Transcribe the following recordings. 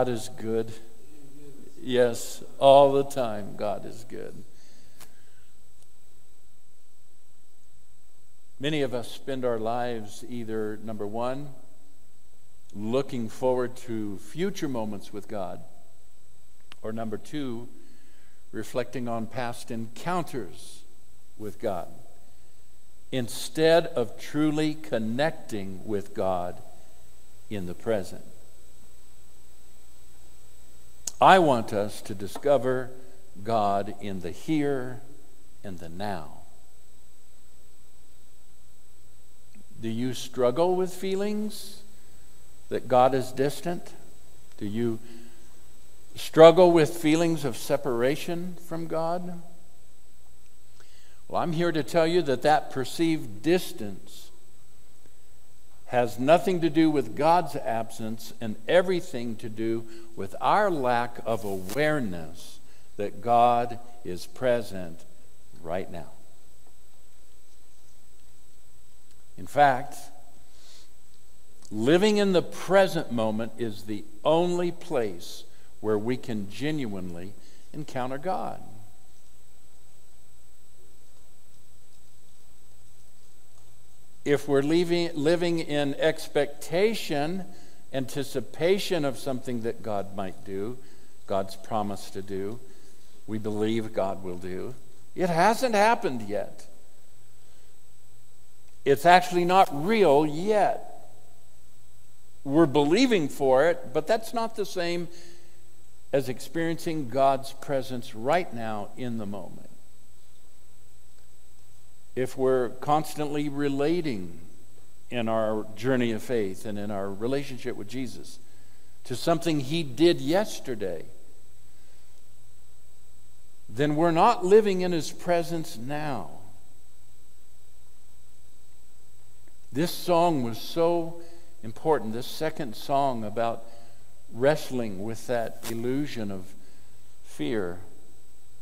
God is good. Yes, all the time, God is good. Many of us spend our lives either, number one, looking forward to future moments with God, or number two, reflecting on past encounters with God, instead of truly connecting with God in the present. I want us to discover God in the here and the now. Do you struggle with feelings that God is distant? Do you struggle with feelings of separation from God? Well, I'm here to tell you that that perceived distance has nothing to do with God's absence and everything to do with our lack of awareness that God is present right now. In fact, living in the present moment is the only place where we can genuinely encounter God. If we're leaving, living in expectation, anticipation of something that God might do, God's promised to do, we believe God will do, it hasn't happened yet. It's actually not real yet. We're believing for it, but that's not the same as experiencing God's presence right now in the moment. If we're constantly relating in our journey of faith and in our relationship with Jesus to something He did yesterday, then we're not living in His presence now. This song was so important. This second song about wrestling with that illusion of fear,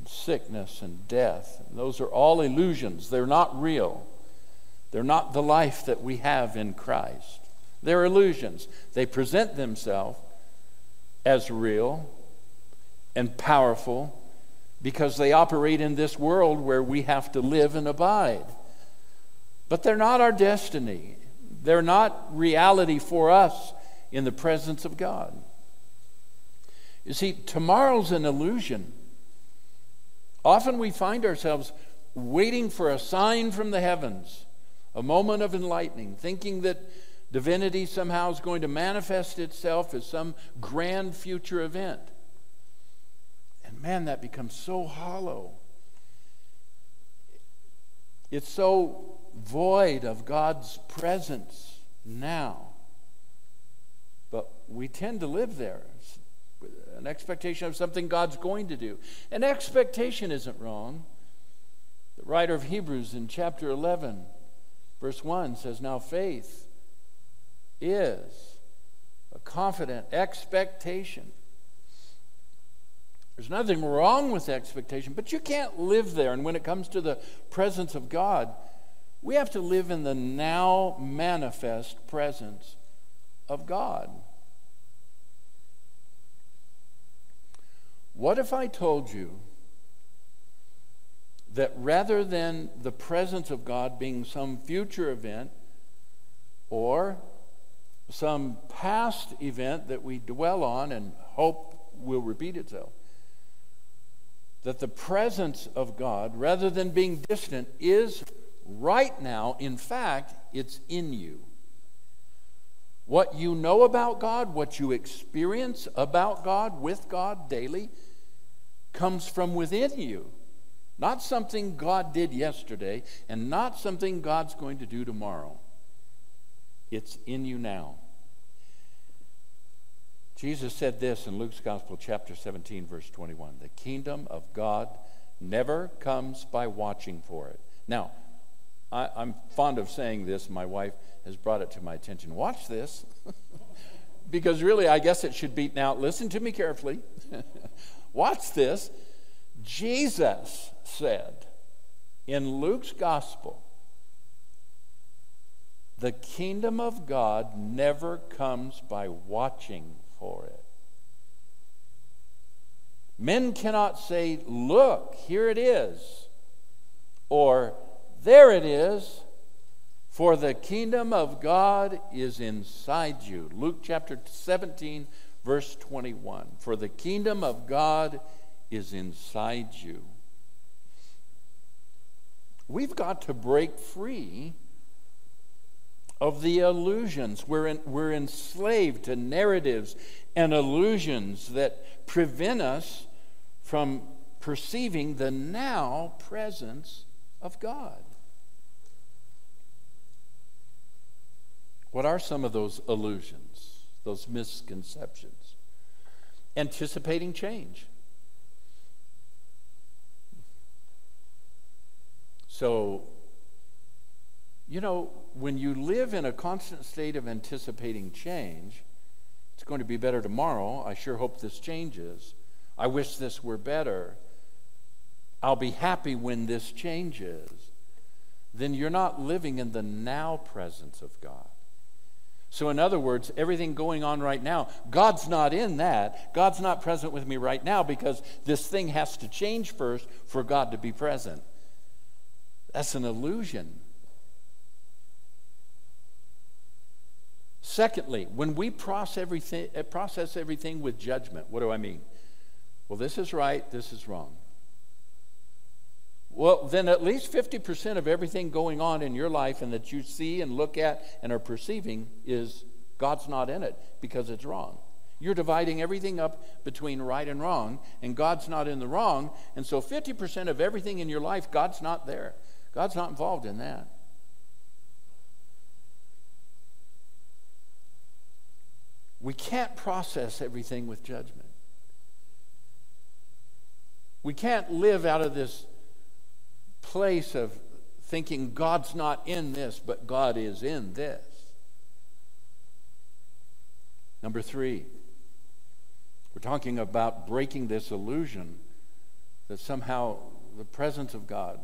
sickness, and death. Those are all illusions. They're not real. They're not the life that we have in Christ. They're illusions. They present themselves as real and powerful because they operate in this world where we have to live and abide. But they're not our destiny. They're not reality for us in the presence of God. You see, tomorrow's an illusion. Often we find ourselves waiting for a sign from the heavens, a moment of enlightening, thinking that divinity somehow is going to manifest itself as some grand future event. And man, that becomes so hollow. It's so void of God's presence now. But we tend to live there. An expectation of something God's going to do. An expectation isn't wrong. The writer of Hebrews in chapter 11, verse 1 says, Now faith is a confident expectation. There's nothing wrong with expectation, but you can't live there. And when it comes to the presence of God, we have to live in the now manifest presence of God. What if I told you that rather than the presence of God being some future event or some past event that we dwell on and hope will repeat itself, that the presence of God, rather than being distant, is right now, in fact, it's in you. What you know about God, what you experience about God, with God daily, comes from within you. Not something God did yesterday, and not something God's going to do tomorrow. It's in you now. Jesus said this in Luke's Gospel, chapter 17, verse 21 The kingdom of God never comes by watching for it. Now, I, am fond of saying this. My wife has brought it to my attention. Watch this. because really, I guess it should be now. Listen to me carefully. Watch this. Jesus said in Luke's gospel, the kingdom of God never comes by watching for it. Men cannot say, Look, here it is, or There it is, for the kingdom of God is inside you. Luke chapter 17, verse 21. For the kingdom of God is inside you. We've got to break free of the illusions. We're, in, we're enslaved to narratives and illusions that prevent us from perceiving the now presence of God. What are some of those illusions, those misconceptions? Anticipating change. So, you know, when you live in a constant state of anticipating change, it's going to be better tomorrow. I sure hope this changes. I wish this were better. I'll be happy when this changes. Then you're not living in the now presence of God. So, in other words, everything going on right now, God's not in that. God's not present with me right now because this thing has to change first for God to be present. That's an illusion. Secondly, when we process everything, process everything with judgment, what do I mean? Well, this is right, this is wrong. Well, then at least 50% of everything going on in your life and that you see and look at and are perceiving is God's not in it because it's wrong. You're dividing everything up between right and wrong, and God's not in the wrong. And so 50% of everything in your life, God's not there. God's not involved in that. We can't process everything with judgment. We can't live out of this place of thinking God's not in this, but God is in this. Number three, we're talking about breaking this illusion that somehow the presence of God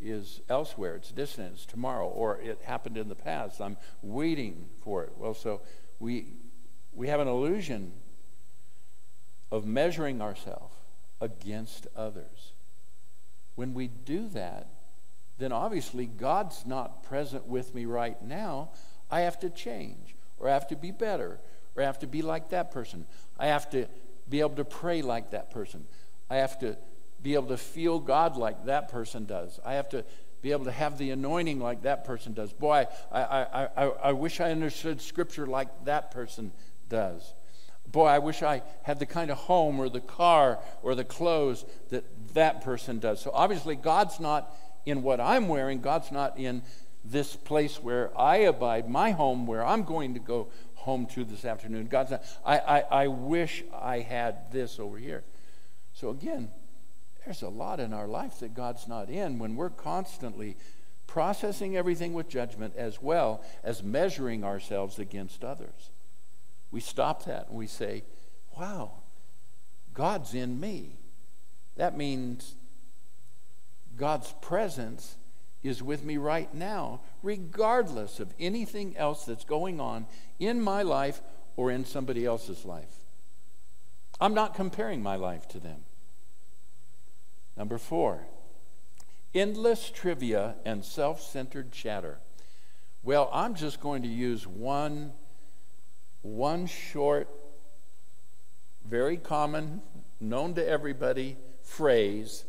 is elsewhere, it's distant, it's tomorrow, or it happened in the past. I'm waiting for it. Well, so we, we have an illusion of measuring ourselves against others. When we do that, then obviously God's not present with me right now. I have to change, or I have to be better, or I have to be like that person. I have to be able to pray like that person. I have to be able to feel God like that person does. I have to be able to have the anointing like that person does. Boy, I, I, I, I wish I understood Scripture like that person does. Boy, I wish I had the kind of home or the car or the clothes that that person does. So obviously, God's not in what I'm wearing, God's not in this place where I abide, my home where I'm going to go home to this afternoon. God's not, I, I, I wish I had this over here. So again, there's a lot in our life that God's not in when we're constantly processing everything with judgment as well as measuring ourselves against others. We stop that and we say, wow, God's in me. That means God's presence is with me right now, regardless of anything else that's going on in my life or in somebody else's life. I'm not comparing my life to them. Number four, endless trivia and self centered chatter. Well, I'm just going to use one, one short, very common, known to everybody phrase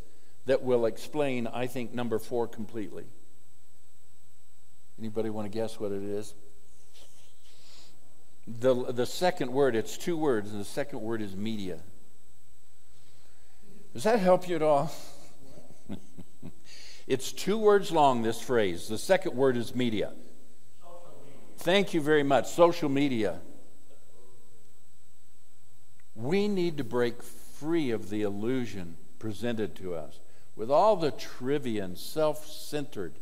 that will explain, I think, number four completely. Anybody want to guess what it is? The, the second word, it's two words, and the second word is media. Does that help you at all? it's two words long, this phrase. The second word is media. Thank you very much. Social media. We need to break free of the illusion presented to us with all the trivia and self centered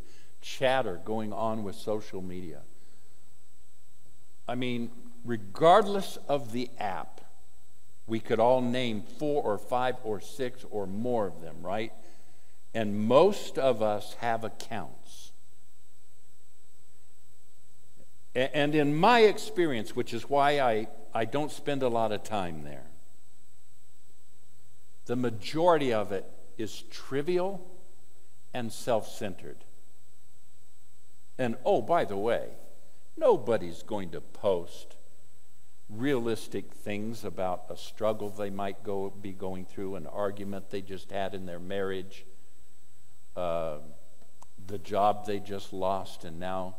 chatter going on with social media. I mean, regardless of the app, we could all name four or five or six or more of them, right? And most of us have accounts. And in my experience, which is why I, I don't spend a lot of time there, the majority of it is trivial and self centered. And oh, by the way, nobody's going to post realistic things about a struggle they might go, be going through, an argument they just had in their marriage, uh, the job they just lost, and now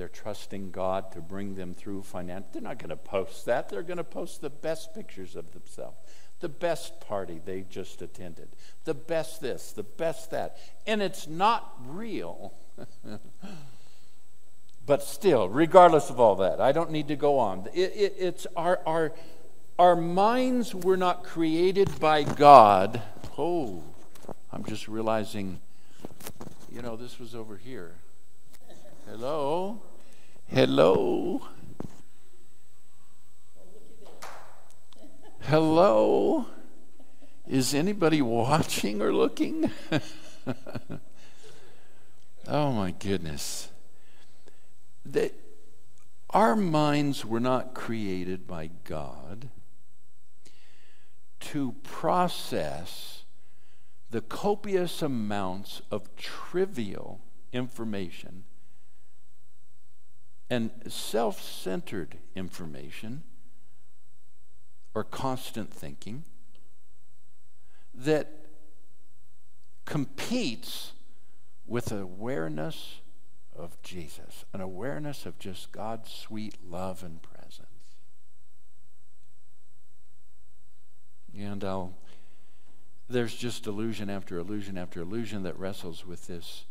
they're trusting God to bring them through finance. They're not going to post that. They're going to post the best pictures of themselves, the best party they just attended, the best this, the best that. And it's not real. but still, regardless of all that, I don't need to go on. It, it, it's our, our, our minds were not created by God. Oh, I'm just realizing, you know, this was over here. Hello? Hello? Hello? Is anybody watching or looking? oh my goodness. That our minds were not created by God to process the copious amounts of trivial information and self centered information or constant thinking that competes with awareness of Jesus, an awareness of just God's sweet love and presence. And I'll, there's just illusion after illusion after illusion that wrestles with this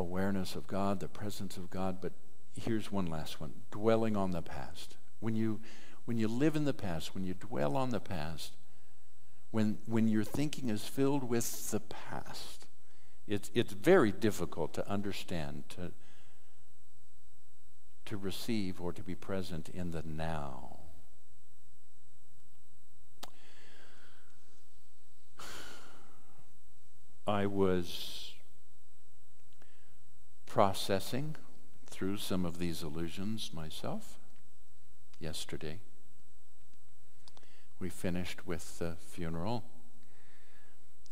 awareness of God, the presence of God. But here's one last one dwelling on the past. When you, when you live in the past, when you dwell on the past, when, when your thinking is filled with the past, it's, it's very difficult to understand, to, to receive, or to be present in the now. I was processing through some of these illusions myself yesterday. We finished with the funeral,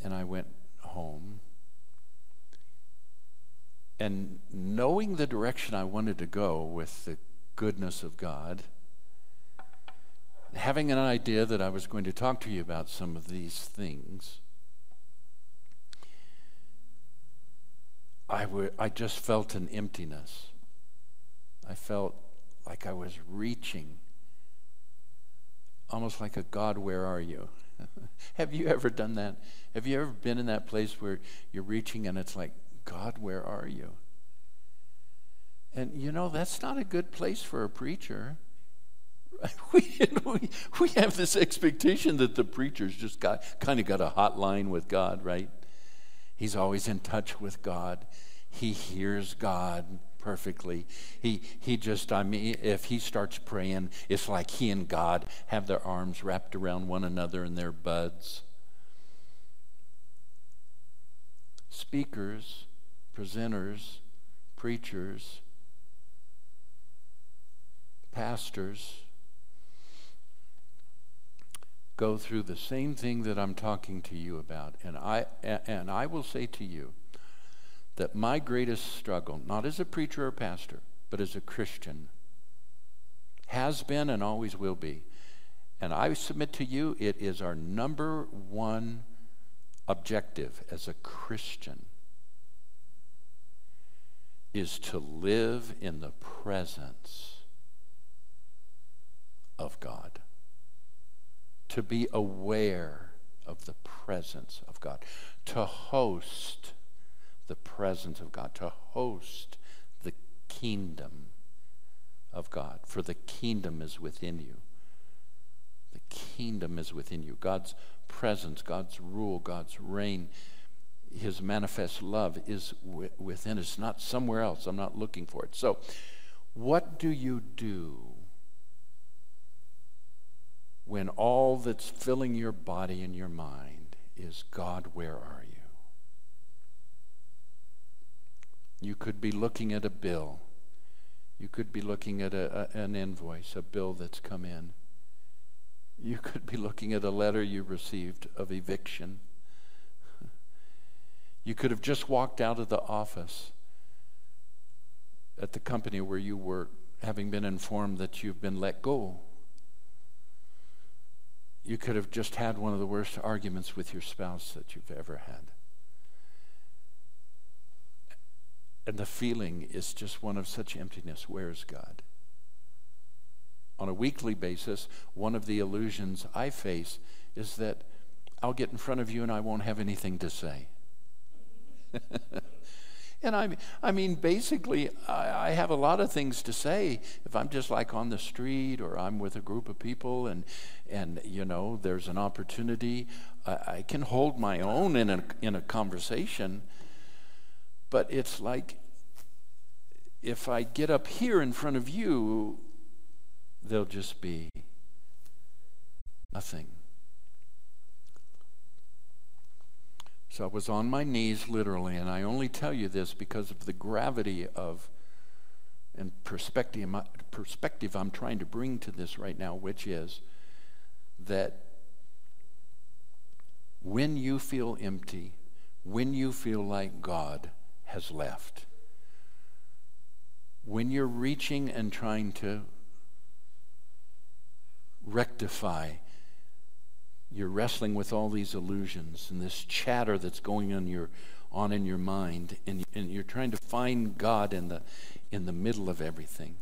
and I went home. And knowing the direction I wanted to go with the goodness of God, having an idea that I was going to talk to you about some of these things, I, w- I just felt an emptiness. I felt like I was reaching, almost like a God, where are you? Have you ever done that? Have you ever been in that place where you're reaching and it's like, God, where are you? And you know, that's not a good place for a preacher. We, we, we have this expectation that the preacher's just got kind of got a hotline with God, right? He's always in touch with God. He hears God perfectly. He he just I mean if he starts praying, it's like he and God have their arms wrapped around one another and their buds. Speakers, presenters, preachers, pastors go through the same thing that I'm talking to you about. And I, and I will say to you that my greatest struggle, not as a preacher or pastor, but as a Christian, has been and always will be. And I submit to you, it is our number one objective as a Christian is to live in the presence of God to be aware of the presence of God, to host the presence of God, to host the kingdom of God. For the kingdom is within you. The kingdom is within you. God's presence, God's rule, God's reign, His manifest love is within us, not somewhere else. I'm not looking for it. So, what do you do when all that's filling your body and your mind is God, where are you? You could be looking at a bill. You could be looking at a, a, an invoice, a bill that's come in. You could be looking at a letter you received of eviction. You could have just walked out of the office at the company where you work, having been informed that you've been let go. You could have just had one of the worst arguments with your spouse that you've ever had. And the feeling is just one of such emptiness. Where's God? On a weekly basis, one of the illusions I face is that I'll get in front of you and I won't have anything to say. And I, I mean, basically, I, I, have a lot of things to say if I'm just like on the street or I'm with a group of people and, and you know, there's an opportunity. I, I can hold my own in a, in a conversation, but it's like if I get up here in front of you, there'll just be nothing. So I was on my knees literally, and I only tell you this because of the gravity of and perspective, perspective I'm trying to bring to this right now, which is that when you feel empty, when you feel like God has left, when you're reaching and trying to rectify you're wrestling with all these illusions and this chatter that's going on your on in your mind and, and you're trying to find god in the in the middle of everything.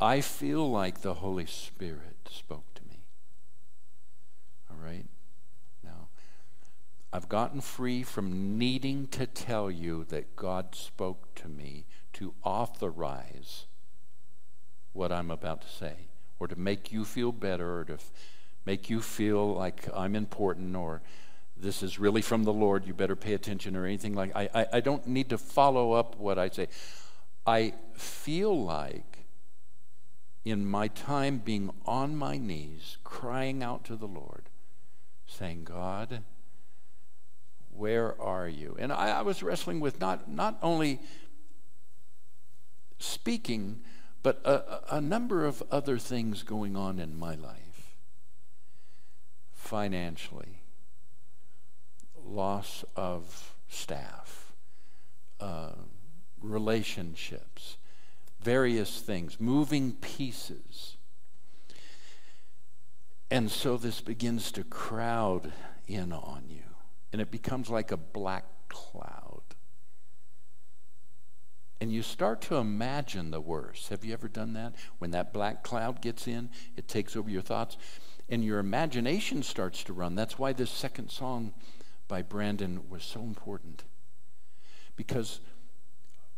I feel like the holy spirit spoke to me. All right? Now i've gotten free from needing to tell you that god spoke to me to authorize what i'm about to say or to make you feel better or to f- make you feel like I'm important or this is really from the Lord, you better pay attention or anything like I, I, I don't need to follow up what I say. I feel like in my time being on my knees, crying out to the Lord, saying, God, where are you? And I, I was wrestling with not, not only speaking, but a, a number of other things going on in my life. Financially, loss of staff, uh, relationships, various things, moving pieces. And so this begins to crowd in on you, and it becomes like a black cloud and you start to imagine the worst. Have you ever done that? When that black cloud gets in, it takes over your thoughts, and your imagination starts to run. That's why this second song by Brandon was so important. Because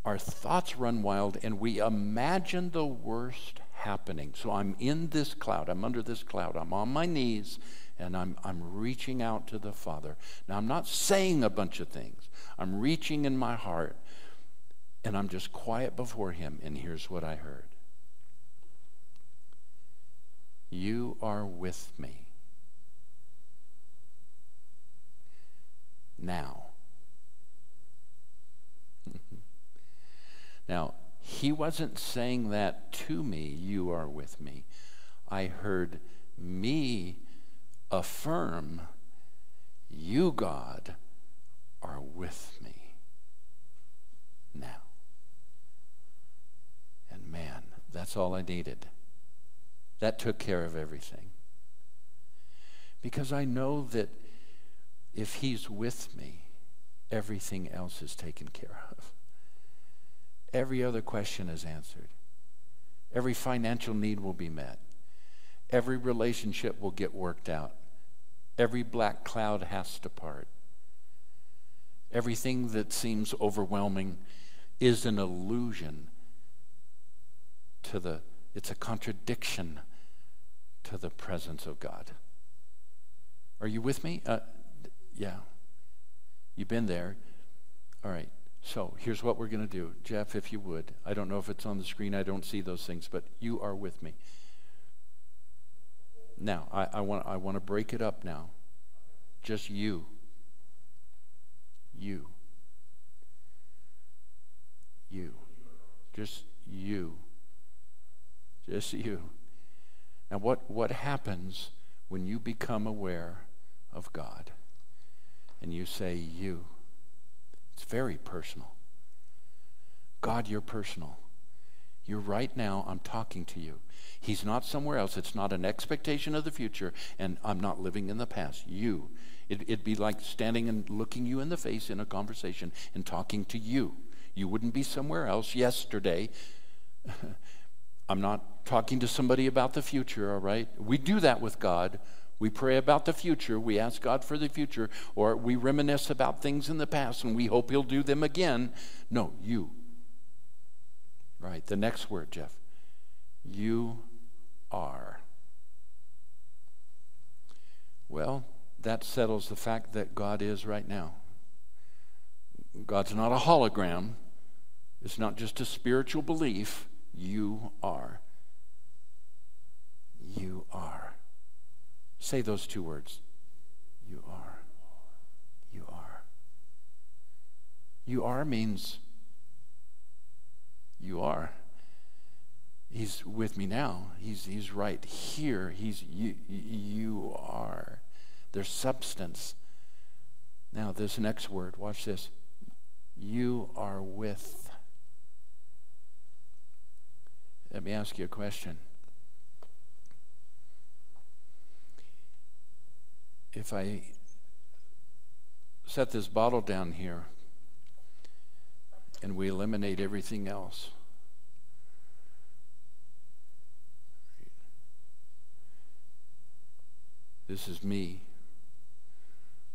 our thoughts run wild and we imagine the worst happening. So I'm in this cloud, I'm under this cloud, I'm on my knees, and I'm, I'm reaching out to the Father. Now, I'm not saying a bunch of things, I'm reaching in my heart and I'm just quiet before him, and here's what I heard You are with me. Now. now, he wasn't saying that to me, you are with me. I heard me affirm, you, God, are with me now. Man, that's all I needed. That took care of everything. Because I know that if He's with me, everything else is taken care of. Every other question is answered. Every financial need will be met. Every relationship will get worked out. Every black cloud has to part. Everything that seems overwhelming is an illusion to the, it's a contradiction to the presence of God. Are you with me? Uh, yeah. You've been there. All right. So here's what we're going to do. Jeff, if you would. I don't know if it's on the screen. I don't see those things, but you are with me. Now, I, I, want, I want to break it up now. Just you. You. You. Just you. Just you. Now, what, what happens when you become aware of God and you say, You? It's very personal. God, you're personal. You're right now, I'm talking to you. He's not somewhere else. It's not an expectation of the future, and I'm not living in the past. You. It, would be like standing and looking you in the face in a conversation and talking to you. You wouldn't be somewhere else yesterday. I'm not talking to somebody about the future, all right? We do that with God. We pray about the future. We ask God for the future, or we reminisce about things in the past and we hope He'll do them again. No, you. Right, the next word, Jeff. You are. Well, that settles the fact that God is right now. God's not a hologram, it's not just a spiritual belief. You are. You are. Say those two words. You are. You are. You are means you are. He's with me now. He's, he's right here. He's you, you are. There's substance. Now, this next word, watch this. You are with. Let me ask you a question. If I set this bottle down here and we eliminate everything else, this is me.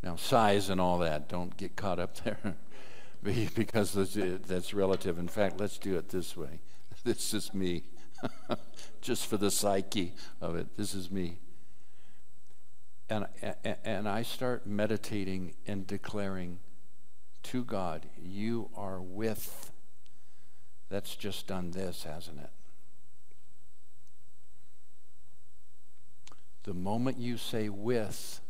Now, size and all that, don't get caught up there because that's relative. In fact, let's do it this way. This is me. Just for the psyche of it, this is me. And, and I start meditating and declaring to God, You are with. That's just done this, hasn't it? The moment you say with,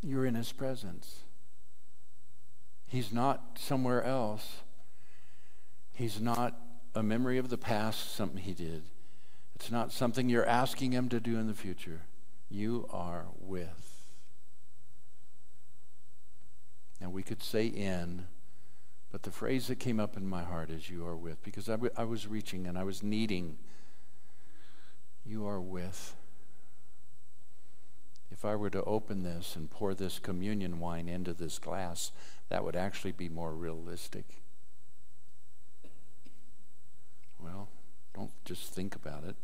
you're in his presence. He's not somewhere else. He's not a memory of the past, something he did. It's not something you're asking him to do in the future. You are with. Now, we could say in, but the phrase that came up in my heart is you are with, because I, w- I was reaching and I was needing. You are with if I were to open this and pour this communion wine into this glass, that would actually be more realistic. Well, don't just think about it.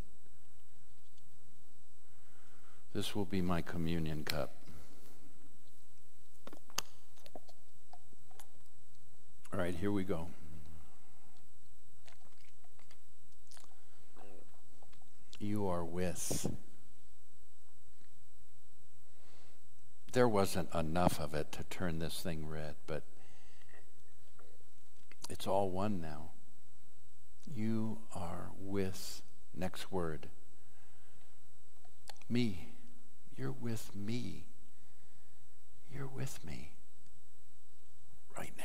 This will be my communion cup. All right, here we go. You are with. there wasn't enough of it to turn this thing red, but it's all one now. You are with, next word, me. You're with me. You're with me right now.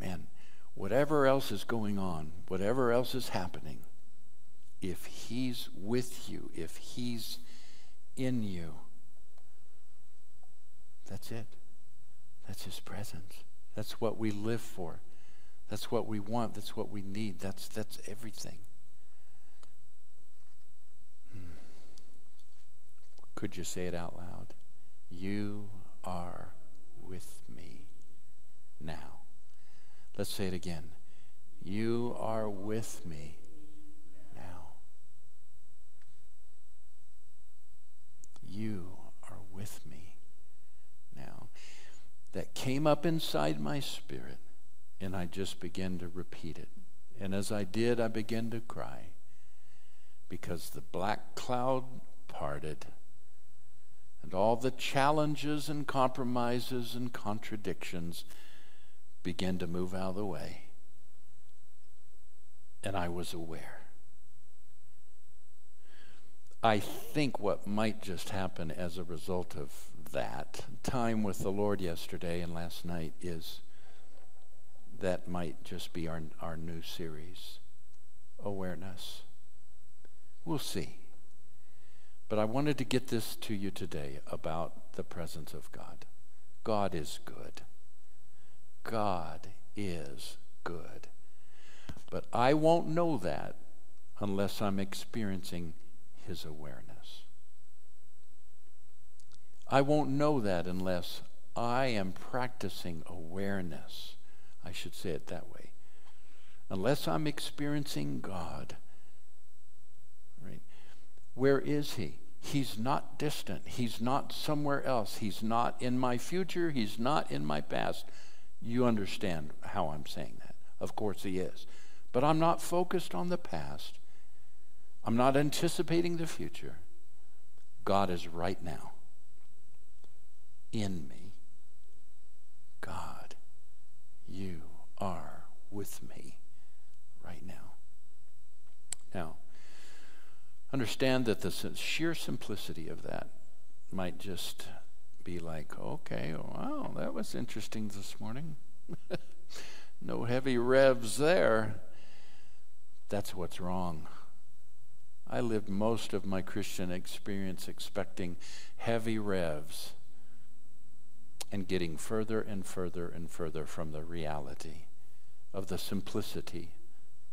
Man, whatever else is going on, whatever else is happening, if He's with you, if He's in you, that's it. That's His presence. That's what we live for. That's what we want. That's what we need. That's, that's everything. Hmm. Could you say it out loud? You are with me now. Let's say it again. You are with me now. You are with me now. that came up inside my spirit, and I just began to repeat it. And as I did, I began to cry because the black cloud parted and all the challenges and compromises and contradictions began to move out of the way. And I was aware. I think what might just happen as a result of that time with the Lord yesterday and last night is that might just be our, our new series awareness. We'll see. But I wanted to get this to you today about the presence of God. God is good. God is good. But I won't know that unless I'm experiencing His awareness. I won't know that unless I am practicing awareness. I should say it that way. Unless I'm experiencing God, right? Where is He? He's not distant. He's not somewhere else. He's not in my future. He's not in my past. You understand how I'm saying that. Of course, He is. But I'm not focused on the past. I'm not anticipating the future. God is right now in me. God, you are with me right now. Now, understand that the sheer simplicity of that might just be like, okay, wow, that was interesting this morning. no heavy revs there. That's what's wrong. I lived most of my Christian experience expecting heavy revs and getting further and further and further from the reality of the simplicity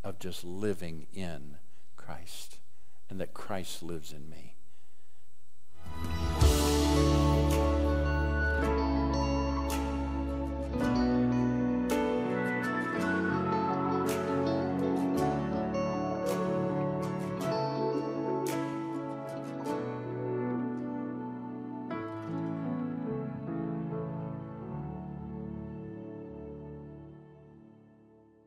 of just living in Christ and that Christ lives in me.